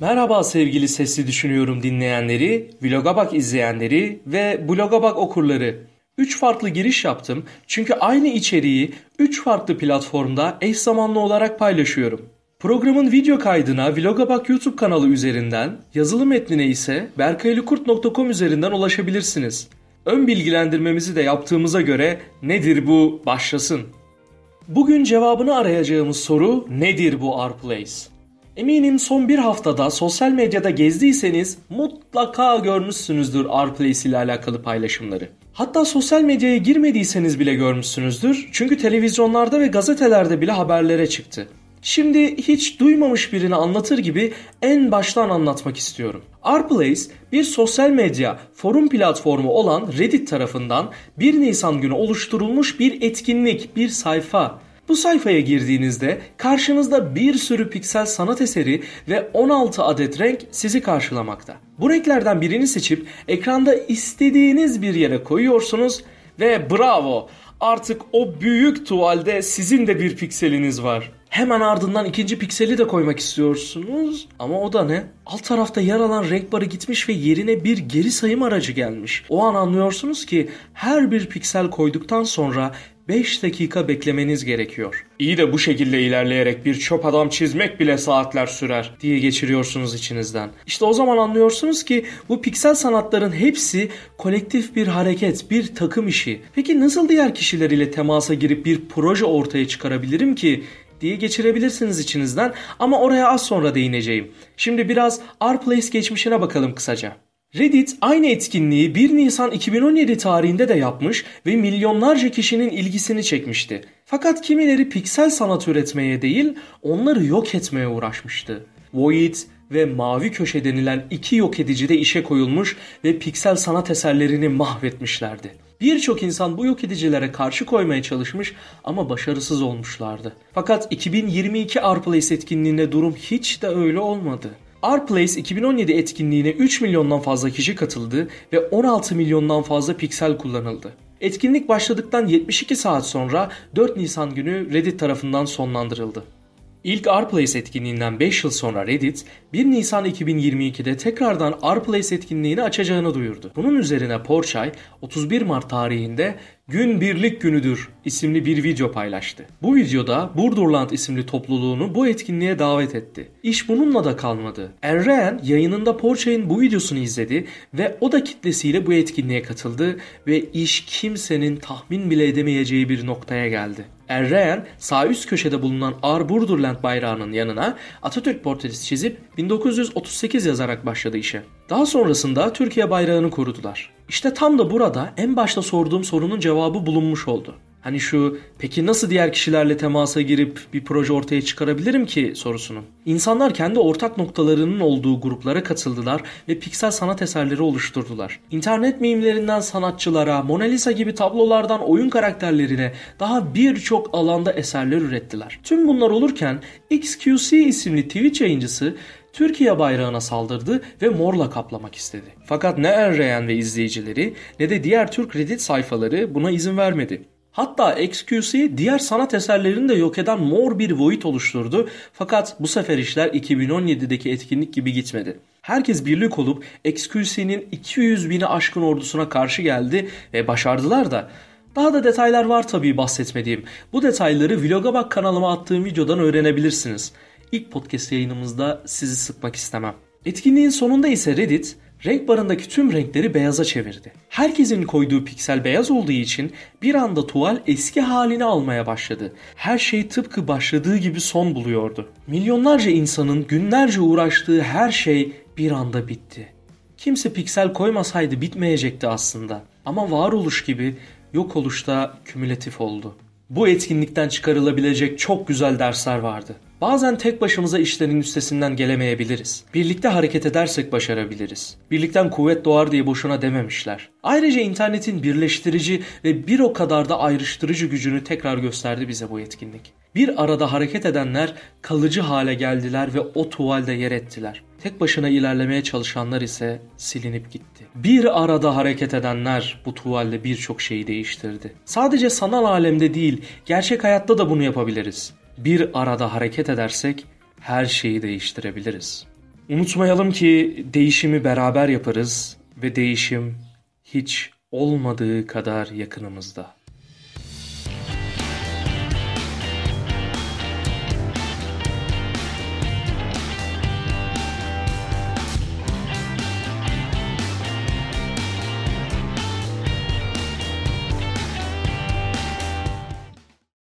Merhaba sevgili Sesli Düşünüyorum dinleyenleri, Vloga Bak izleyenleri ve Bloga Bak okurları. 3 farklı giriş yaptım çünkü aynı içeriği 3 farklı platformda eş zamanlı olarak paylaşıyorum. Programın video kaydına Vloga Bak YouTube kanalı üzerinden, yazılı metnine ise berkaylukurt.com üzerinden ulaşabilirsiniz. Ön bilgilendirmemizi de yaptığımıza göre nedir bu başlasın. Bugün cevabını arayacağımız soru nedir bu R-Place? Eminim son bir haftada sosyal medyada gezdiyseniz mutlaka görmüşsünüzdür R-Place ile alakalı paylaşımları. Hatta sosyal medyaya girmediyseniz bile görmüşsünüzdür. Çünkü televizyonlarda ve gazetelerde bile haberlere çıktı. Şimdi hiç duymamış birini anlatır gibi en baştan anlatmak istiyorum. Rplace bir sosyal medya forum platformu olan Reddit tarafından 1 Nisan günü oluşturulmuş bir etkinlik, bir sayfa. Bu sayfaya girdiğinizde karşınızda bir sürü piksel sanat eseri ve 16 adet renk sizi karşılamakta. Bu renklerden birini seçip ekranda istediğiniz bir yere koyuyorsunuz ve bravo artık o büyük tuvalde sizin de bir pikseliniz var. Hemen ardından ikinci pikseli de koymak istiyorsunuz. Ama o da ne? Alt tarafta yer alan renk barı gitmiş ve yerine bir geri sayım aracı gelmiş. O an anlıyorsunuz ki her bir piksel koyduktan sonra 5 dakika beklemeniz gerekiyor. İyi de bu şekilde ilerleyerek bir çöp adam çizmek bile saatler sürer diye geçiriyorsunuz içinizden. İşte o zaman anlıyorsunuz ki bu piksel sanatların hepsi kolektif bir hareket, bir takım işi. Peki nasıl diğer kişiler ile temasa girip bir proje ortaya çıkarabilirim ki diye geçirebilirsiniz içinizden ama oraya az sonra değineceğim. Şimdi biraz R-Place geçmişine bakalım kısaca. Reddit aynı etkinliği 1 Nisan 2017 tarihinde de yapmış ve milyonlarca kişinin ilgisini çekmişti. Fakat kimileri piksel sanat üretmeye değil, onları yok etmeye uğraşmıştı. Void ve Mavi Köşe denilen iki yok edici de işe koyulmuş ve piksel sanat eserlerini mahvetmişlerdi. Birçok insan bu yok edicilere karşı koymaya çalışmış ama başarısız olmuşlardı. Fakat 2022 R-Place etkinliğinde durum hiç de öyle olmadı. R-Place 2017 etkinliğine 3 milyondan fazla kişi katıldı ve 16 milyondan fazla piksel kullanıldı. Etkinlik başladıktan 72 saat sonra 4 Nisan günü Reddit tarafından sonlandırıldı. İlk R-Place etkinliğinden 5 yıl sonra Reddit 1 Nisan 2022'de tekrardan R-Place etkinliğini açacağını duyurdu. Bunun üzerine Porchay 31 Mart tarihinde Gün Birlik Günüdür isimli bir video paylaştı. Bu videoda Burdurland isimli topluluğunu bu etkinliğe davet etti. İş bununla da kalmadı. Erren yayınında Porchay'ın bu videosunu izledi ve o da kitlesiyle bu etkinliğe katıldı ve iş kimsenin tahmin bile edemeyeceği bir noktaya geldi. Erreyen sağ üst köşede bulunan Arburdurland bayrağının yanına Atatürk portresi çizip 1938 yazarak başladı işe. Daha sonrasında Türkiye bayrağını korudular. İşte tam da burada en başta sorduğum sorunun cevabı bulunmuş oldu. Hani şu peki nasıl diğer kişilerle temasa girip bir proje ortaya çıkarabilirim ki sorusunun. İnsanlar kendi ortak noktalarının olduğu gruplara katıldılar ve piksel sanat eserleri oluşturdular. İnternet mimlerinden sanatçılara, Mona Lisa gibi tablolardan oyun karakterlerine daha birçok alanda eserler ürettiler. Tüm bunlar olurken XQC isimli Twitch yayıncısı Türkiye bayrağına saldırdı ve morla kaplamak istedi. Fakat ne Erreyen ve izleyicileri ne de diğer Türk Reddit sayfaları buna izin vermedi. Hatta XQC diğer sanat eserlerini de yok eden mor bir void oluşturdu. Fakat bu sefer işler 2017'deki etkinlik gibi gitmedi. Herkes birlik olup XQC'nin 200 bini aşkın ordusuna karşı geldi ve başardılar da. Daha da detaylar var tabii bahsetmediğim. Bu detayları Vloga Bak kanalıma attığım videodan öğrenebilirsiniz. İlk podcast yayınımızda sizi sıkmak istemem. Etkinliğin sonunda ise Reddit renk barındaki tüm renkleri beyaza çevirdi. Herkesin koyduğu piksel beyaz olduğu için bir anda tuval eski halini almaya başladı. Her şey tıpkı başladığı gibi son buluyordu. Milyonlarca insanın günlerce uğraştığı her şey bir anda bitti. Kimse piksel koymasaydı bitmeyecekti aslında. Ama varoluş gibi yok oluş da kümülatif oldu. Bu etkinlikten çıkarılabilecek çok güzel dersler vardı. Bazen tek başımıza işlerin üstesinden gelemeyebiliriz. Birlikte hareket edersek başarabiliriz. Birlikten kuvvet doğar diye boşuna dememişler. Ayrıca internetin birleştirici ve bir o kadar da ayrıştırıcı gücünü tekrar gösterdi bize bu etkinlik. Bir arada hareket edenler kalıcı hale geldiler ve o tuvalde yer ettiler. Tek başına ilerlemeye çalışanlar ise silinip gitti. Bir arada hareket edenler bu tuvalde birçok şeyi değiştirdi. Sadece sanal alemde değil, gerçek hayatta da bunu yapabiliriz bir arada hareket edersek her şeyi değiştirebiliriz. Unutmayalım ki değişimi beraber yaparız ve değişim hiç olmadığı kadar yakınımızda.